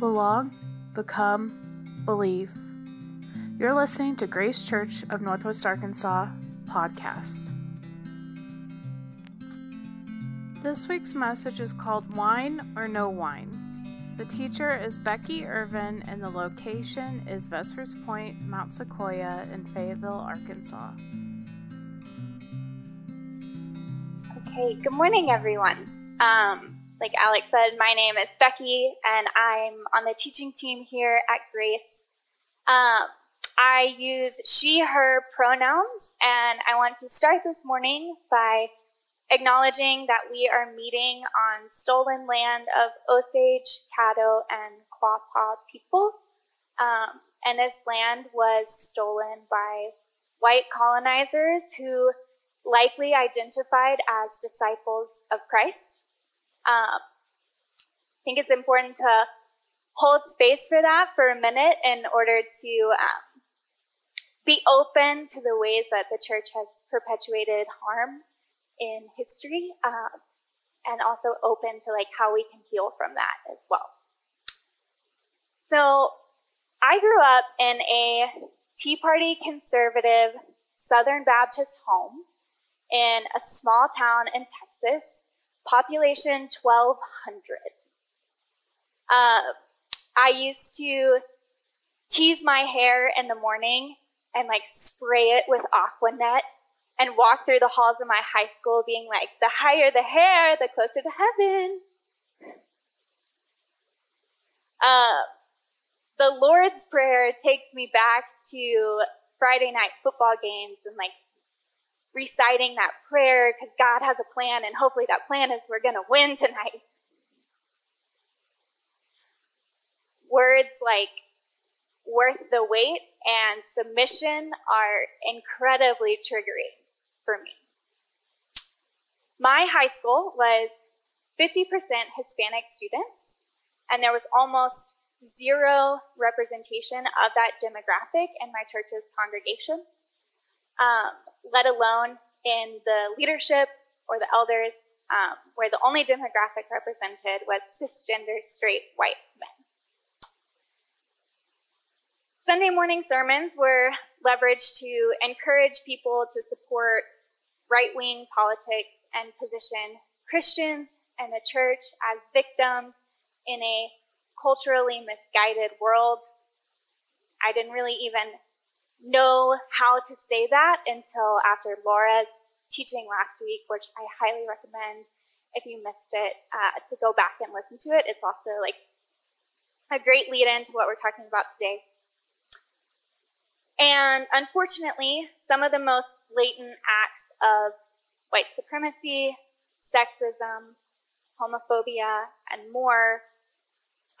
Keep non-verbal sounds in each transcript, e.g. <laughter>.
belong, become, believe. You're listening to Grace Church of Northwest Arkansas podcast. This week's message is called Wine or No Wine. The teacher is Becky Irvin, and the location is Vespers Point, Mount Sequoia in Fayetteville, Arkansas. Okay, good morning, everyone. Um, like Alex said, my name is Becky, and I'm on the teaching team here at Grace. Um, I use she, her pronouns, and I want to start this morning by acknowledging that we are meeting on stolen land of Osage, Caddo, and Quapaw people. Um, and this land was stolen by white colonizers who likely identified as disciples of Christ. Um, I think it's important to hold space for that for a minute in order to um, be open to the ways that the church has perpetuated harm in history, um, and also open to like how we can heal from that as well. So, I grew up in a Tea Party conservative Southern Baptist home in a small town in Texas population 1200. Uh, I used to tease my hair in the morning and like spray it with Aquanet and walk through the halls of my high school being like, the higher the hair, the closer to heaven. Uh, the Lord's Prayer takes me back to Friday night football games and like reciting that prayer because God has a plan, and hopefully that plan is we're going to win tonight. Words like worth the wait and submission are incredibly triggering for me. My high school was 50% Hispanic students, and there was almost zero representation of that demographic in my church's congregation. Um, let alone in the leadership or the elders, um, where the only demographic represented was cisgender straight white men. Sunday morning sermons were leveraged to encourage people to support right wing politics and position Christians and the church as victims in a culturally misguided world. I didn't really even know how to say that until after Laura's teaching last week, which I highly recommend if you missed it uh, to go back and listen to it. It's also like a great lead in to what we're talking about today. And unfortunately, some of the most blatant acts of white supremacy, sexism, homophobia, and more,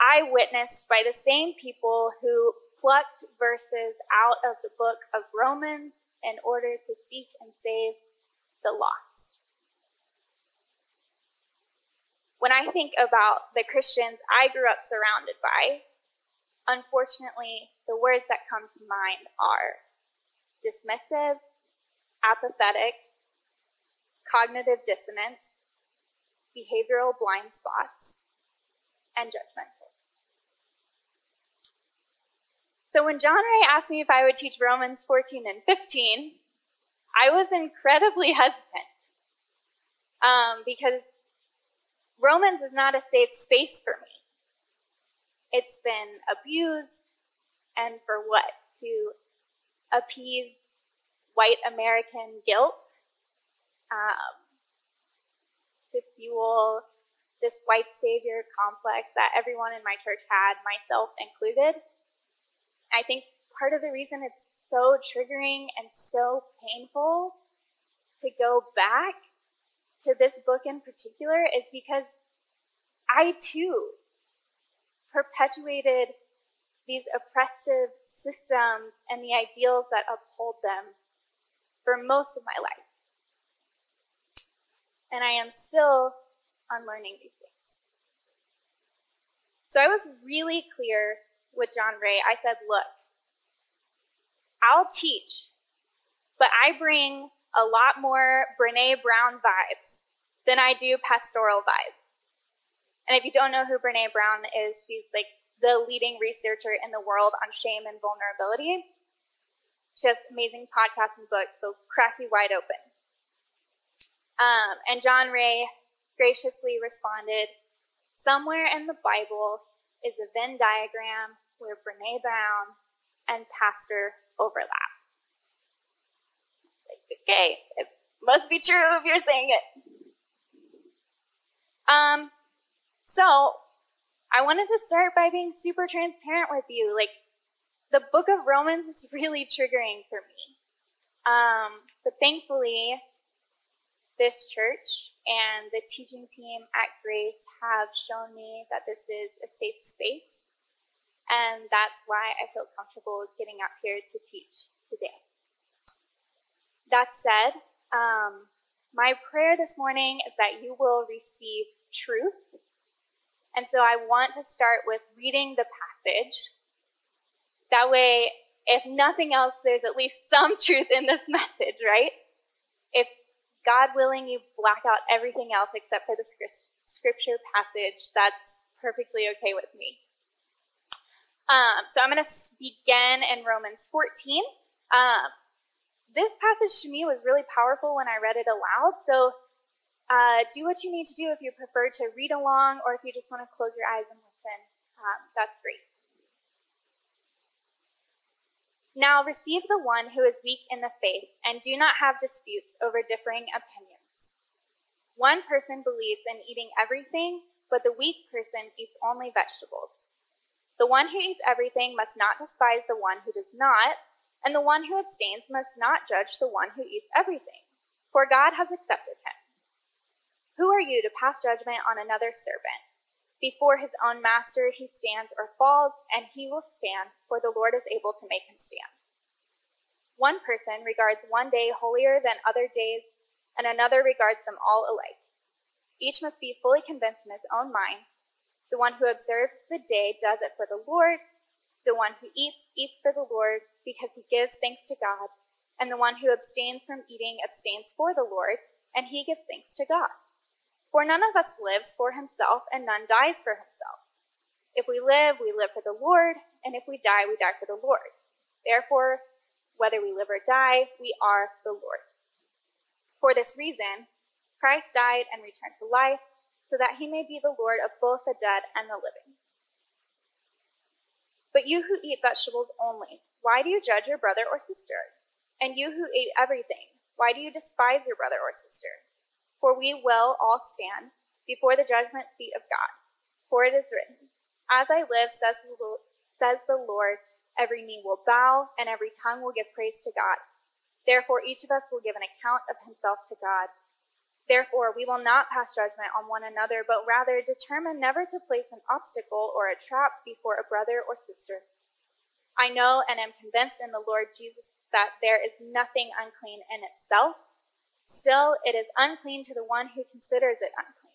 I witnessed by the same people who plucked verses out of the book of Romans in order to seek and save the lost. When I think about the Christians I grew up surrounded by, unfortunately, the words that come to mind are dismissive, apathetic, cognitive dissonance, behavioral blind spots, and judgmental. So when John Ray asked me if I would teach Romans 14 and 15, I was incredibly <laughs> hesitant um, because Romans is not a safe space for me. It's been abused, and for what? To appease white American guilt, um, to fuel this white savior complex that everyone in my church had, myself included. I think part of the reason it's so triggering and so painful to go back to this book in particular is because I too perpetuated these oppressive systems and the ideals that uphold them for most of my life. And I am still unlearning these things. So I was really clear with John Ray, I said, look, I'll teach, but I bring a lot more Brene Brown vibes than I do pastoral vibes. And if you don't know who Brene Brown is, she's like the leading researcher in the world on shame and vulnerability. She has amazing podcasts and books, so crack you wide open. Um, and John Ray graciously responded, Somewhere in the Bible is a Venn diagram where Brene Brown and Pastor overlap. Like, okay, it must be true if you're saying it. Um, so I wanted to start by being super transparent with you. Like, the book of Romans is <laughs> really triggering for me. Um, but thankfully, this church and the teaching team at Grace have shown me that this is a safe space. And that's why I feel comfortable getting up here to teach today. That said, um, my prayer this morning is that you will receive truth. And so I want to start with reading the passage. That way, if nothing else, there's at least some truth in this <laughs> message, right? If God willing, you black out everything else except for the scripture passage, that's perfectly okay with me. Um, so I'm going to begin in Romans 14. Um, this passage to me was really powerful when I read it aloud. So uh, do what you need to do if you prefer to read along or if you just want to close your eyes and listen. Um, that's great. Now receive the one who is weak in the faith and do not have disputes over differing opinions. One person believes in eating everything, but the weak person eats only vegetables. The one who eats everything must not despise the one who does not, and the one who abstains must not judge the one who eats everything, for God has accepted him. Who are you to pass judgment on another servant? Before his own master he stands or falls, and he will stand, for the Lord is able to make him stand. One person regards one day holier than other days, and another regards them all alike. Each must be fully convinced in his own mind. The one who observes the day does it for the Lord. The one who eats, eats for the Lord, because he gives thanks to God. And the one who abstains from eating abstains for the Lord, and he gives thanks to God. For none of us lives for himself, and none dies for himself. If we live, we live for the Lord, and if we die, we die for the Lord. Therefore, whether we live or die, we are the Lord's. For this reason, Christ died and returned to life, so that he may be the Lord of both the dead and the living. But you who eat vegetables only, why do you judge your brother or sister? And you who eat everything, why do you despise your brother or sister? For we will all stand before the judgment seat of God. For it is written, As I live, says the Lord, every knee will bow and every tongue will give praise to God. Therefore, each of us will give an account of himself to God. Therefore, we will not pass judgment on one another, but rather determine never to place an obstacle or a trap before a brother or sister. I know and am convinced in the Lord Jesus that there is nothing unclean in itself Still, it is unclean to the one who considers it unclean.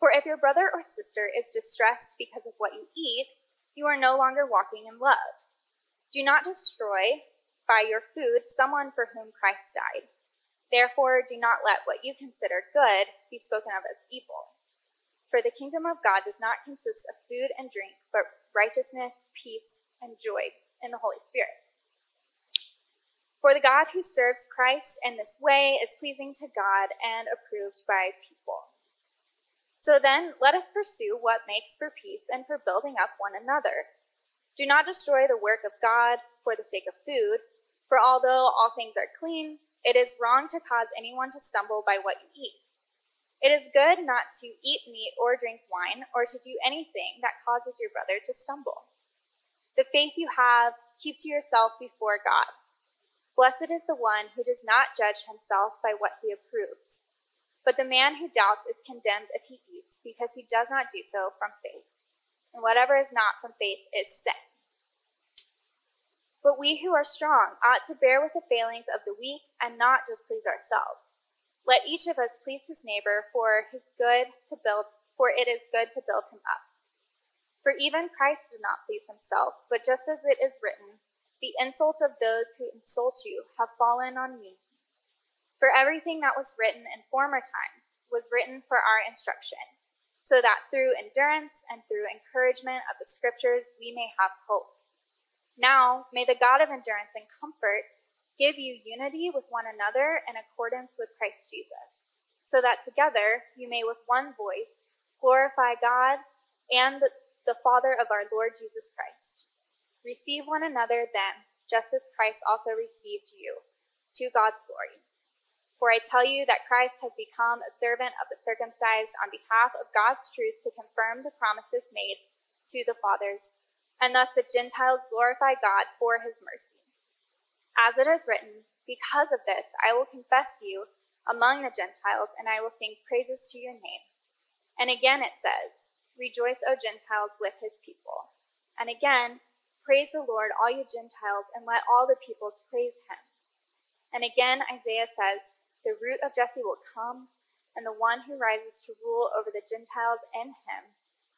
For if your brother or sister is distressed because of what you eat, you are no longer walking in love. Do not destroy by your food someone for whom Christ died. Therefore, do not let what you consider good be spoken of as evil. For the kingdom of God does not consist of food and drink, but righteousness, peace, and joy in the Holy Spirit. For the God who serves Christ in this way is pleasing to God and approved by people. So then, let us pursue what makes for peace and for building up one another. Do not destroy the work of God for the sake of food, for although all things are clean, it is wrong to cause anyone to stumble by what you eat. It is good not to eat meat or drink wine or to do anything that causes your brother to stumble. The faith you have, keep to yourself before God. Blessed is the one who does not judge himself by what he approves. But the man who doubts is condemned if he eats, because he does not do so from faith. And whatever is not from faith is sin. But we who are strong ought to bear with the failings of the weak and not just please ourselves. Let each of us please his neighbor for his good to build, for it is good to build him up. For even Christ did not please himself, but just as it is written, the insults of those who insult you have fallen on me. For everything that was written in former times was written for our instruction, so that through endurance and through encouragement of the scriptures we may have hope. Now, may the God of endurance and comfort give you unity with one another in accordance with Christ Jesus, so that together you may with one voice glorify God and the Father of our Lord Jesus Christ. Receive one another then, just as Christ also received you, to God's glory. For I tell you that Christ has become a servant of the circumcised on behalf of God's truth to confirm the promises made to the fathers, and thus the Gentiles glorify God for his mercy. As it is written, because of this I will confess you among the Gentiles, and I will sing praises to your name. And again it says, Rejoice, O Gentiles, with his people. And again, praise the Lord, all you Gentiles, and let all the peoples praise him. And again, Isaiah says, the root of Jesse will come, and the one who rises to rule over the Gentiles in him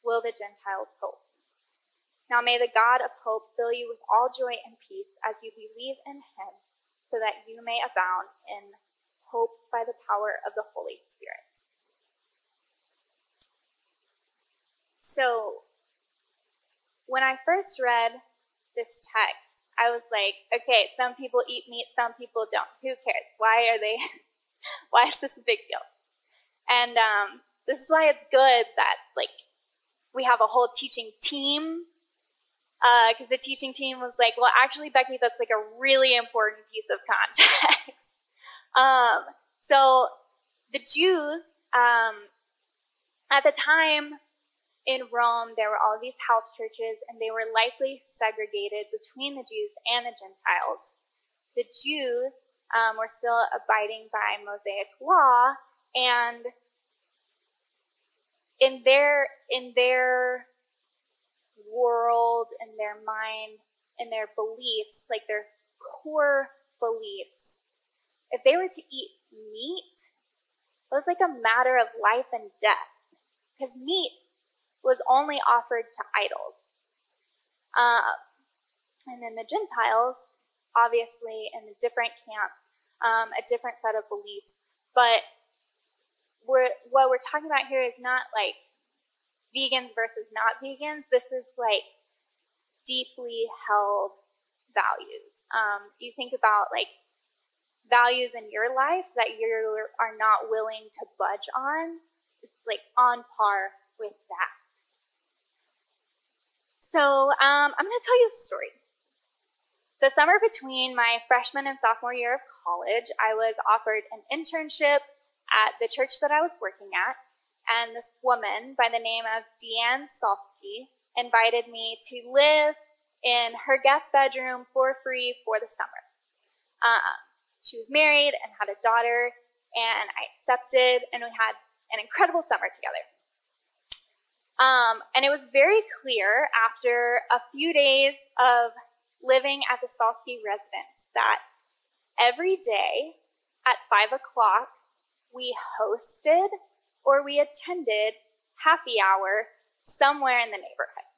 will the Gentiles hope. Now may the God of hope fill you with all joy and peace as you believe in him, so that you may abound in hope by the power of the Holy Spirit. So, when I first read this text, I was like, okay, some people eat meat, some people don't. Who cares? Why are they <laughs> why is this a big deal? And um, this is why it's good that like we have a whole teaching team because uh, the teaching team was like, well, actually, Becky, that's like a really important piece of context. <laughs> um, so the Jews um, at the time in Rome, there were all these house churches, and they were likely segregated between the Jews and the Gentiles. The Jews um, we're still abiding by Mosaic law, and in their in their world, and their mind, and their beliefs, like their core beliefs, if they were to eat meat, it was like a matter of life and death, because meat was only offered to idols. Uh, and then the Gentiles, obviously, in a different camp, um, a different set of beliefs. But we're, what we're talking about here is not like vegans versus not vegans. This is like deeply held values. Um, you think about like values in your life that you are not willing to budge on. It's like on par with that. So um, I'm going to tell you a story. The summer between my freshman and sophomore year of college, I was offered an internship at the church that I was working at, and this woman by the name of Deanne Salsky invited me to live in her guest bedroom for free for the summer. Um, she was married and had a daughter, and I accepted, and we had an incredible summer together. Um, and it was very clear after a few days of living at the Salsky residence that every day at five o'clock we hosted or we attended happy hour somewhere in the neighborhood.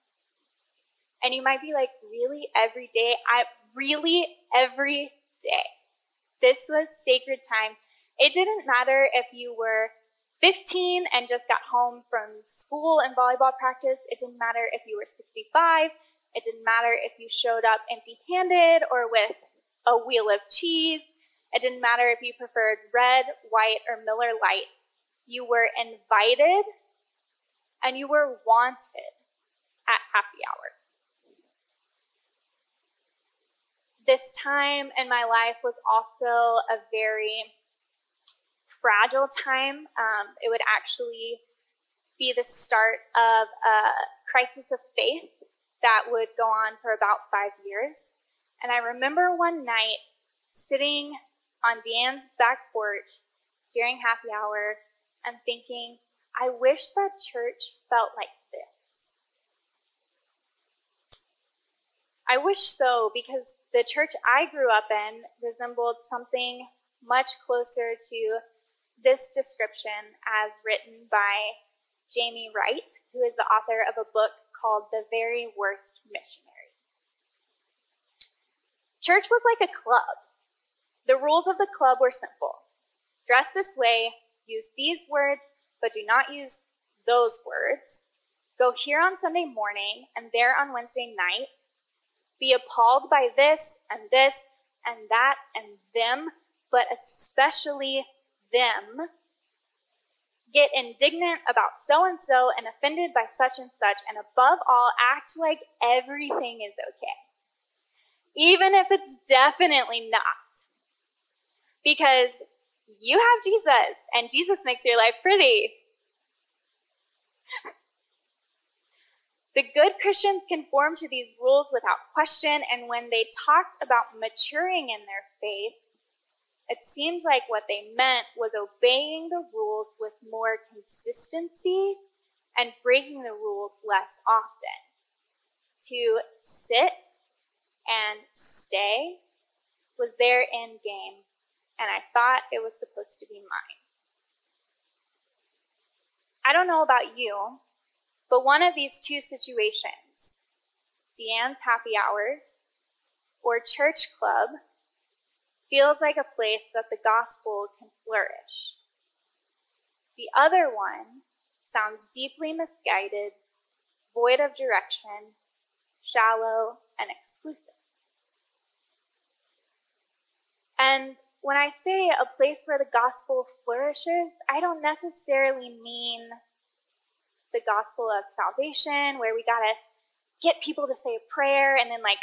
And you might be like, really every day? I really every day. This was sacred time. It didn't matter if you were 15 and just got home from school and volleyball practice. It didn't matter if you were 65. It didn't matter if you showed up empty handed or with a wheel of cheese. It didn't matter if you preferred red, white, or Miller Lite. You were invited and you were wanted at happy hour. This time in my life was also a very fragile time. Um, it would actually be the start of a crisis of faith that would go on for about five years. And I remember one night sitting on Dan's back porch during happy hour and thinking, I wish that church felt like this. I wish so because the church I grew up in resembled something much closer to this description as written by Jamie Wright, who is the author of a book called The Very Worst Missionary. Church was like a club. The rules of the club were simple dress this way, use these words, but do not use those words, go here on Sunday morning and there on Wednesday night, be appalled by this and this and that and them, but especially them, get indignant about so and so and offended by such and such, and above all, act like everything is okay. Even if it's definitely not. Because you have Jesus, and Jesus makes your life pretty. The good Christians conform to these rules without question, and when they talked about maturing in their faith, it seemed like what they meant was obeying the rules with more consistency and breaking the rules less often. To sit and stay was their end game, and I thought it was supposed to be mine. I don't know about you, but one of these two situations, Deanne's happy hours or church club, feels like a place that the gospel can flourish. The other one sounds deeply misguided, void of direction, shallow, and exclusive. And when I say a place where the gospel flourishes, I don't necessarily mean the gospel of salvation, where we gotta get people to say a prayer and then, like,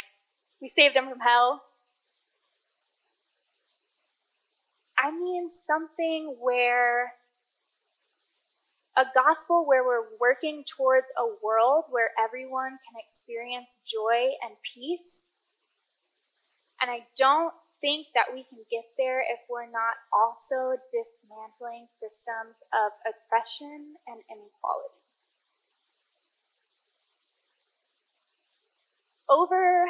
we save them from hell. I mean something where a gospel where we're working towards a world where everyone can experience joy and peace. And I don't think that we can get there if we're not also dismantling systems of oppression and inequality. Over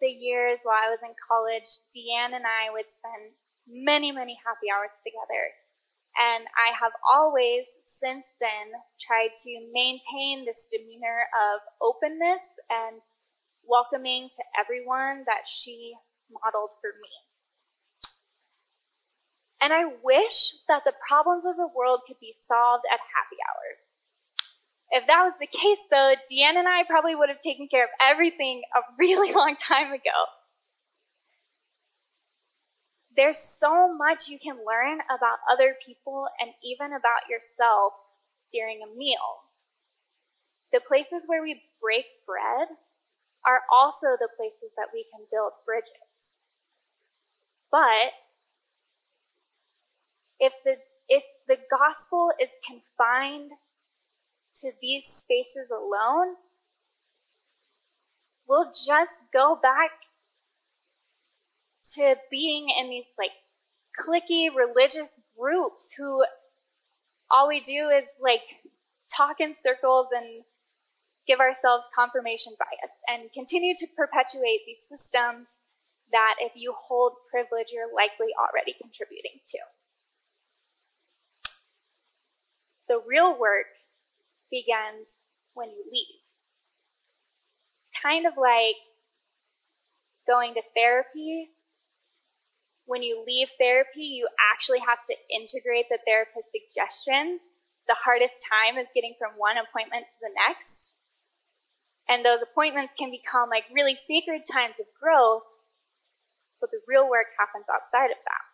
the years while I was in college, Deanne and I would spend many, many happy hours together. And I have always, since then, tried to maintain this demeanor of openness and welcoming to everyone that she modeled for me. And I wish that the problems of the world could be solved at happy hour. If that was the case, though, Deanne and I probably would have taken care of everything a really <laughs> long time ago. There's so much you can learn about other people and even about yourself during a meal. The places where we break bread are also the places that we can build bridges. But if the if the gospel is confined to these spaces alone, we'll just go back to being in these like clicky religious groups who all we do is like talk in circles and give ourselves confirmation bias and continue to perpetuate these systems that if you hold privilege, you're likely already contributing to. The real work begins when you leave. Kind of like going to therapy when you leave therapy, you actually have to integrate the therapist's suggestions. The hardest time is getting from one appointment to the next. And those appointments can become like really sacred times of growth, the real work happens outside of that.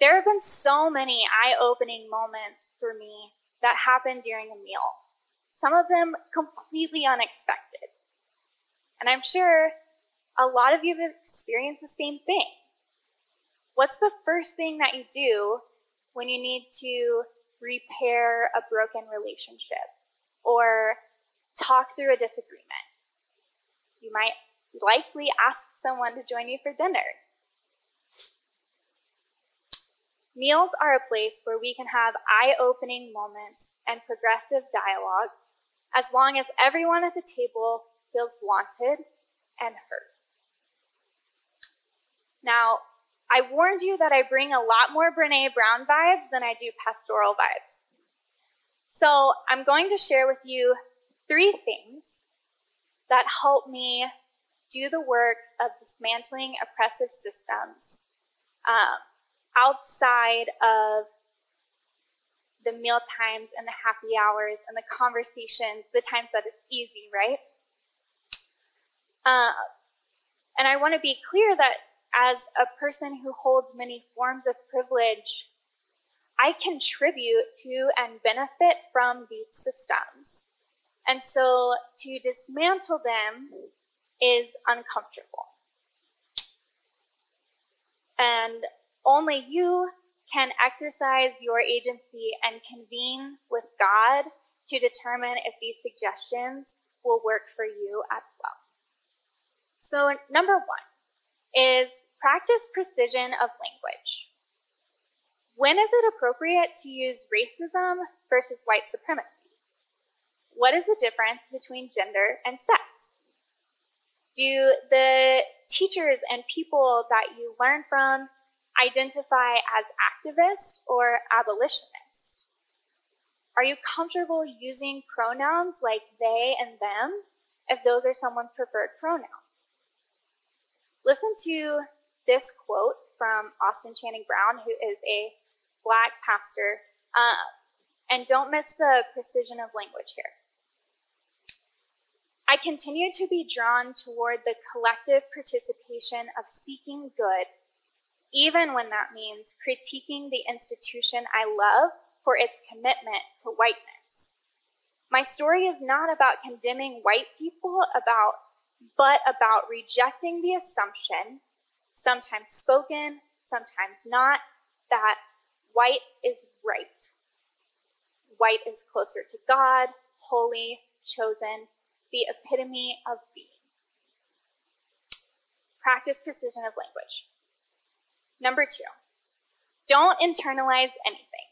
There have been so many eye opening moments for me that happened during a meal, some of them completely unexpected. And I'm sure a lot of you have experienced the same thing. What's the first thing that you do when you need to repair a broken relationship or talk through a disagreement? You might likely ask someone to join you for dinner. Meals are a place where we can have eye opening moments and progressive dialogue as long as everyone at the table feels wanted and heard. Now, I warned you that I bring a lot more Brene Brown vibes than I do pastoral vibes. So I'm going to share with you three things that help me do the work of dismantling oppressive systems um, outside of the meal times and the happy hours and the conversations, the times that it's easy, right? Uh, and I want to be clear that as a person who holds many forms of privilege, I contribute to and benefit from these systems. And so to dismantle them is uncomfortable. And only you can exercise your agency and convene with God to determine if these suggestions will work for you as well. So, number one is practice precision of language. When is it appropriate to use racism versus white supremacy? What is the difference between gender and sex? Do the teachers and people that you learn from identify as activists or abolitionists? Are you comfortable using pronouns like they and them if those are someone's preferred pronouns? Listen to this quote from Austin Channing Brown, who is a black pastor, uh, and don't miss the precision of language here. I continue to be drawn toward the collective participation of seeking good, even when that means critiquing the institution I love for its commitment to whiteness. My story is not about condemning white people about but about rejecting the assumption, sometimes spoken, sometimes not, that white is right. White is closer to God, holy, chosen, the epitome of being. Practice precision of language. Number two, don't internalize anything.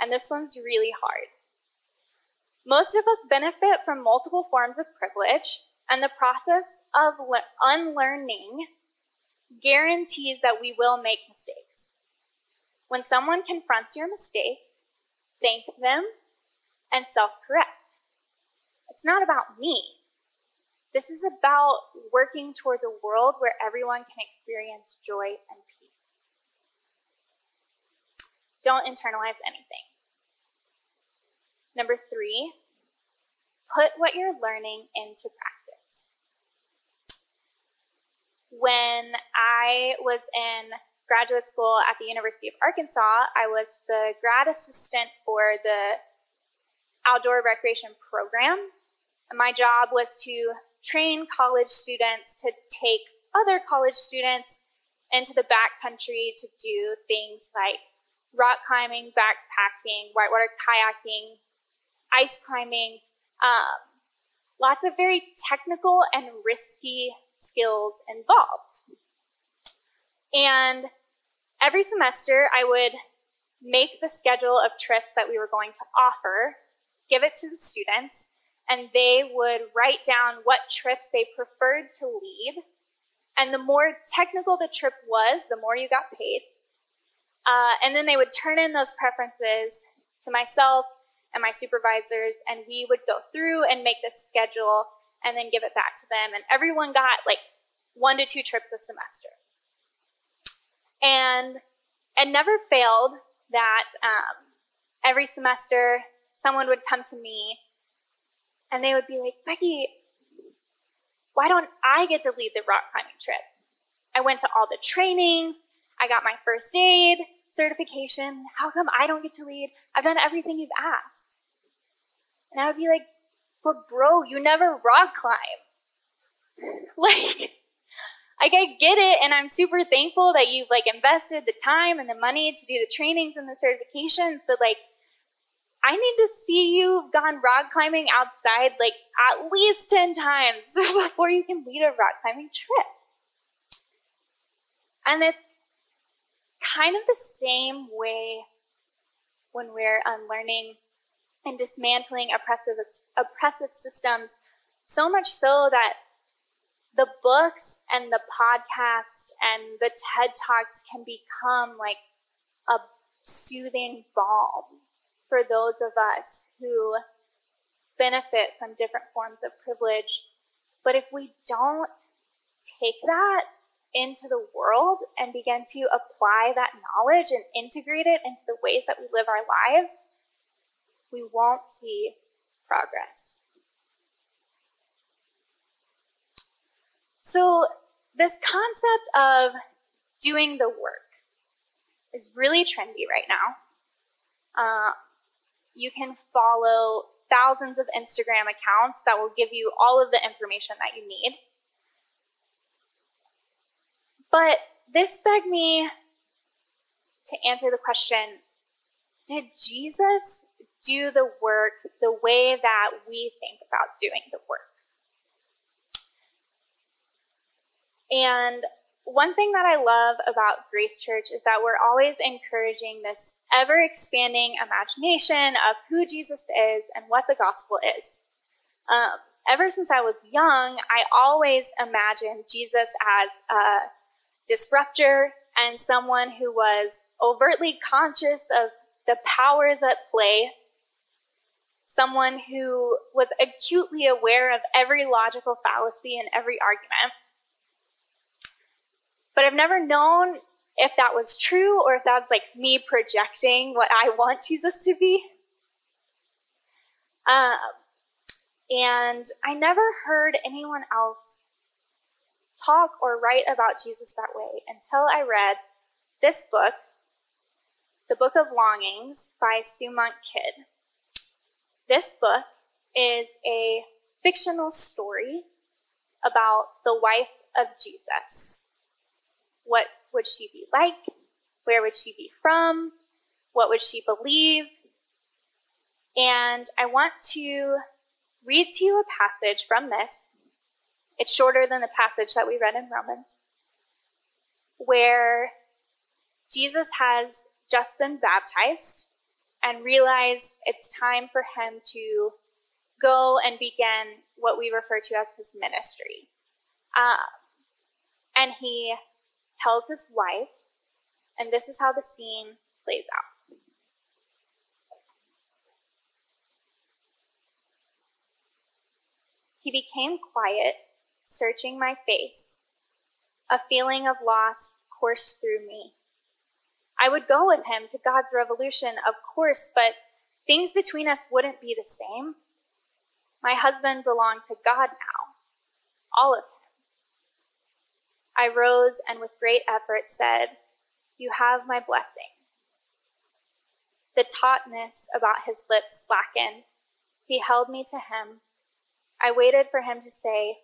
And this one's really hard. Most of us benefit from multiple forms of privilege, and the process of le- unlearning guarantees that we will make mistakes. When someone confronts your mistake, thank them and self correct. It's not about me. This is about working towards a world where everyone can experience joy and peace. Don't internalize anything. Number three, put what you're learning into practice when I was in graduate school at the University of Arkansas, I was the grad assistant for the outdoor recreation program. My job was to train college students to take other college students into the backcountry to do things like rock climbing, backpacking, whitewater kayaking, ice climbing, um, lots of very technical and risky skills involved. And every semester, I would make the schedule of trips that we were going to offer, give it to the students, and they would write down what trips they preferred to lead. And the more technical the trip was, the more you got paid. Uh, and then they would turn in those preferences to myself and my supervisors, and we would go through and make this schedule and then give it back to them. And everyone got like one to two trips a semester. And it never failed that um, every semester someone would come to me and they would be like, Becky, why don't I get to lead the rock climbing trip? I went to all the trainings, I got my first aid certification. How come I don't get to lead? I've done everything you've asked. And I would be like, but bro, you never rock climb. <laughs> like, like I get it, and I'm super thankful that you've like invested the time and the money to do the trainings and the certifications, but like I need to see you've gone rock climbing outside like at least 10 times <laughs> before you can lead a rock climbing trip. And it's kind of the same way when we're um, unlearning and dismantling oppressive, oppressive systems, so much so that the books and the podcast and the TED Talks can become like a soothing balm for those of us who benefit from different forms of privilege. But if we don't take that into the world and begin to apply that knowledge and integrate it into the ways that we live our lives, we won't see progress. So, this concept of doing the work is really trendy right now. Uh, you can follow thousands of Instagram accounts that will give you all of the information that you need. But this begged me to answer the question Did Jesus do the work the way that we think about doing the work? And one thing that I love about Grace Church is that we're always encouraging this ever expanding imagination of who Jesus is and what the gospel is. Um, ever since I was young, I always imagined Jesus as a disruptor and someone who was overtly conscious of the powers at play, someone who was acutely aware of every logical fallacy and every argument. But I've never known if that was true or if that's like me projecting what I want Jesus to be. Um, and I never heard anyone else talk or write about Jesus that way until I read this book, The Book of Longings by Sue Monk Kidd. This book is a fictional story about the wife of Jesus. What would she be like? Where would she be from? What would she believe? And I want to read to you a passage from this. It's shorter than the passage that we read in Romans, where Jesus has just been baptized and realized it's time for him to go and begin what we refer to as his ministry. Um, and he tells his wife, and this is how the scene plays out. He became quiet, searching my face. A feeling of loss coursed through me. I would go with him to God's revolution, of course, but things between us wouldn't be the same. My husband belonged to God now, all of. I rose and with great effort said, You have my blessing. The tautness about his lips slackened. He held me to him. I waited for him to say,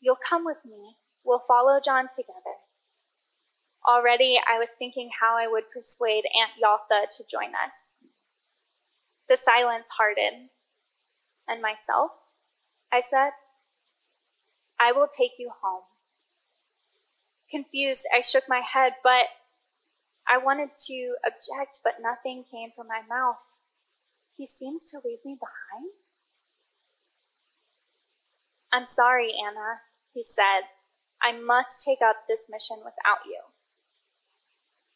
You'll come with me. We'll follow John together. Already I was thinking how I would persuade Aunt Yaltha to join us. The silence hardened. And myself? I said, I will take you home. Confused, I shook my head, but I wanted to object, but nothing came from my mouth. He seems to leave me behind. I'm sorry, Ana, he said. I must take up this mission without you.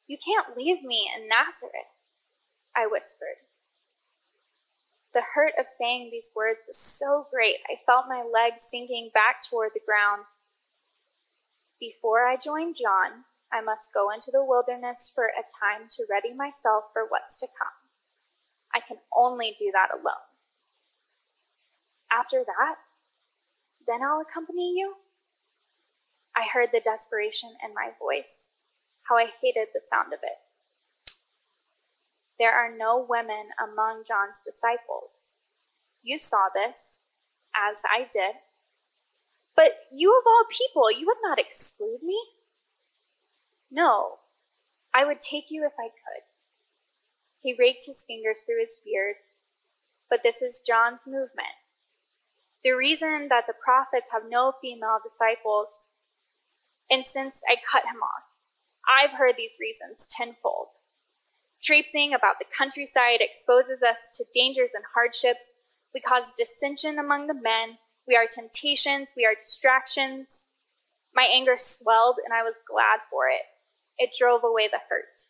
You can't leave me in Nazareth, I whispered. The hurt of saying these words was so great, I felt my legs sinking back toward the ground. Before I join John, I must go into the wilderness for a time to ready myself for what's to come. I can only do that alone. After that, then I'll accompany you. I heard the desperation in my voice, how I hated the sound of it. There are no women among John's disciples. You saw this, as I did. But you of all people, you would not exclude me? No, I would take you if I could. He raked his fingers through his beard, but this is John's movement. The reason that the prophets have no female disciples, and since I cut him off, I've heard these reasons tenfold. Traipsing about the countryside exposes us to dangers and hardships. We cause dissension among the men we are temptations, we are distractions. My anger swelled, and I was glad for it. It drove away the hurt.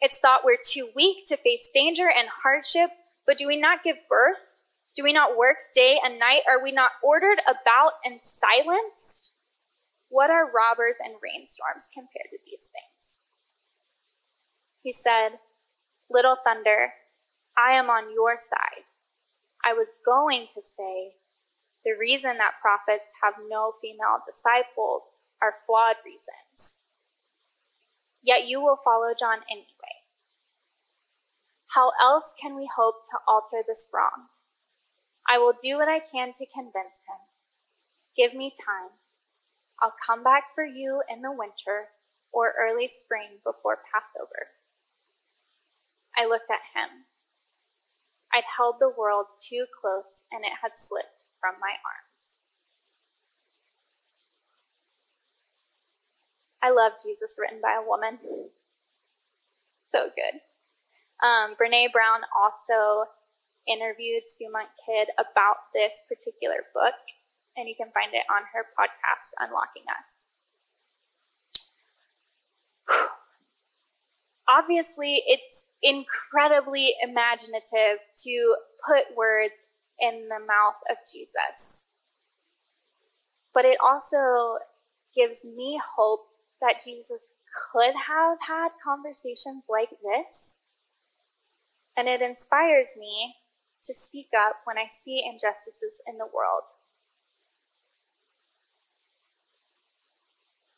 It's thought we're too weak to face danger and hardship, but do we not give birth? Do we not work day and night? Are we not ordered about and silenced? What are robbers and rainstorms compared to these things? He said, Little thunder, I am on your side. I was going to say the reason that prophets have no female disciples are flawed reasons. Yet you will follow John anyway. How else can we hope to alter this wrong? I will do what I can to convince him. Give me time. I'll come back for you in the winter or early spring before Passover. I looked at him. I'd held the world too close and it had slipped from my arms. I love Jesus written by a woman. So good. Um, Brene Brown also interviewed Sue Monk Kidd about this particular book, and you can find it on her podcast, Unlocking Us. Obviously, it's incredibly imaginative to put words in the mouth of Jesus. But it also gives me hope that Jesus could have had conversations like this. And it inspires me to speak up when I see injustices in the world.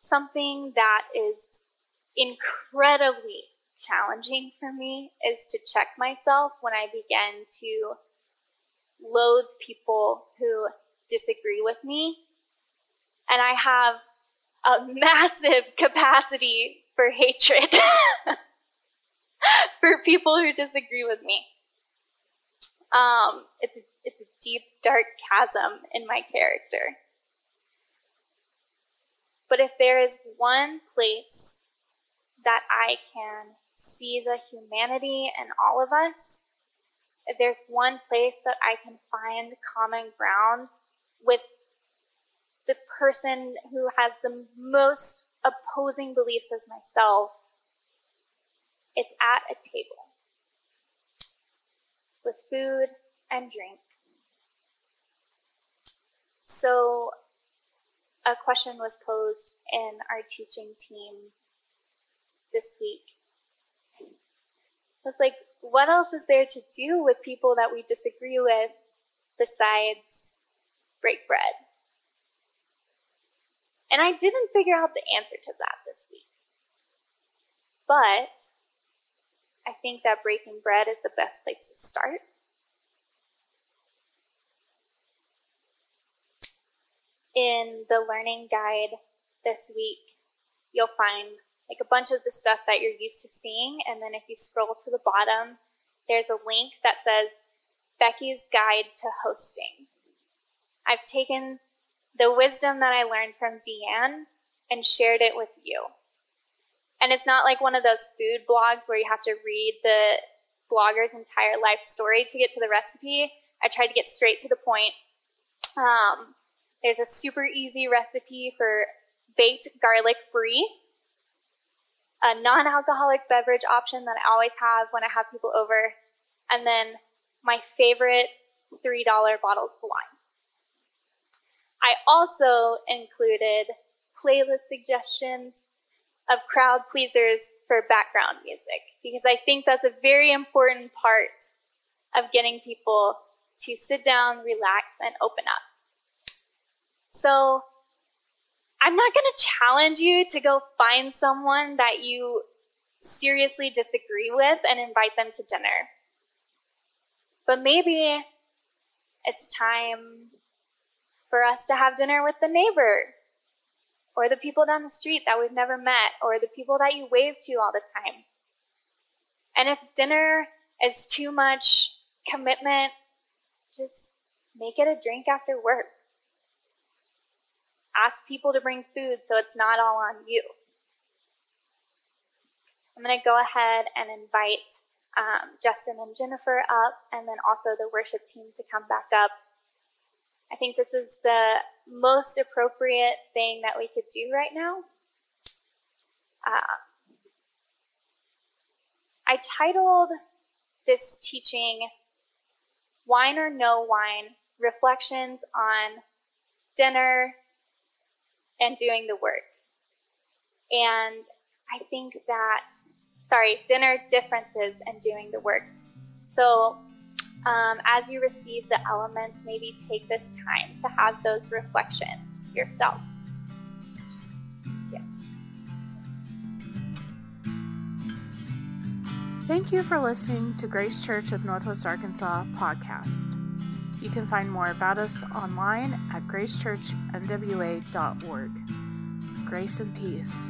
Something that is incredibly challenging for me is to check myself when I begin to loathe people who disagree with me. And I have a <laughs> massive capacity for hatred <laughs> for people who disagree with me. Um, it's, it's a deep, dark chasm in my character. But if there is one place that I can see the humanity in all of us, if there's one place that I can find common ground with the person who has the most opposing beliefs as myself, it's at a table with food and drink. So, a question was posed in our teaching team this week. It's like, what else is there to do with people that we disagree with besides break bread? And I didn't figure out the answer to that this week. But I think that breaking bread is the best place to start. In the learning guide this week, you'll find like a bunch of the stuff that you're used to seeing. And then if you scroll to the bottom, there's a link that says Becky's Guide to Hosting. I've taken the wisdom that I learned from Deanne and shared it with you. And it's not like one of those food blogs where you have to read the blogger's entire life story to get to the recipe. I tried to get straight to the point. Um, there's a super easy recipe for baked garlic brie, a non alcoholic beverage option that I always have when I have people over, and then my favorite $3 bottles of wine. I also included playlist suggestions of crowd pleasers for background music because I think that's a very important part of getting people to sit down, relax, and open up. So I'm not going to challenge you to go find someone that you seriously disagree with and invite them to dinner. But maybe it's time for us to have dinner with the neighbor or the people down the street that we've never met, or the people that you wave to all the time. And if dinner is too much commitment, just make it a drink after work. Ask people to bring food so it's not all on you. I'm going to go ahead and invite um, Justin and Jennifer up, and then also the worship team to come back up. I think this is the most appropriate thing that we could do right now. Uh, I titled this teaching Wine or No Wine Reflections on Dinner and Doing the Work. And I think that, sorry, dinner differences and doing the work. So, um, as you receive the elements, maybe take this time to have those reflections yourself. Yeah. Thank you for listening to Grace Church of Northwest Arkansas podcast. You can find more about us online at gracechurchnwa.org. Grace and peace.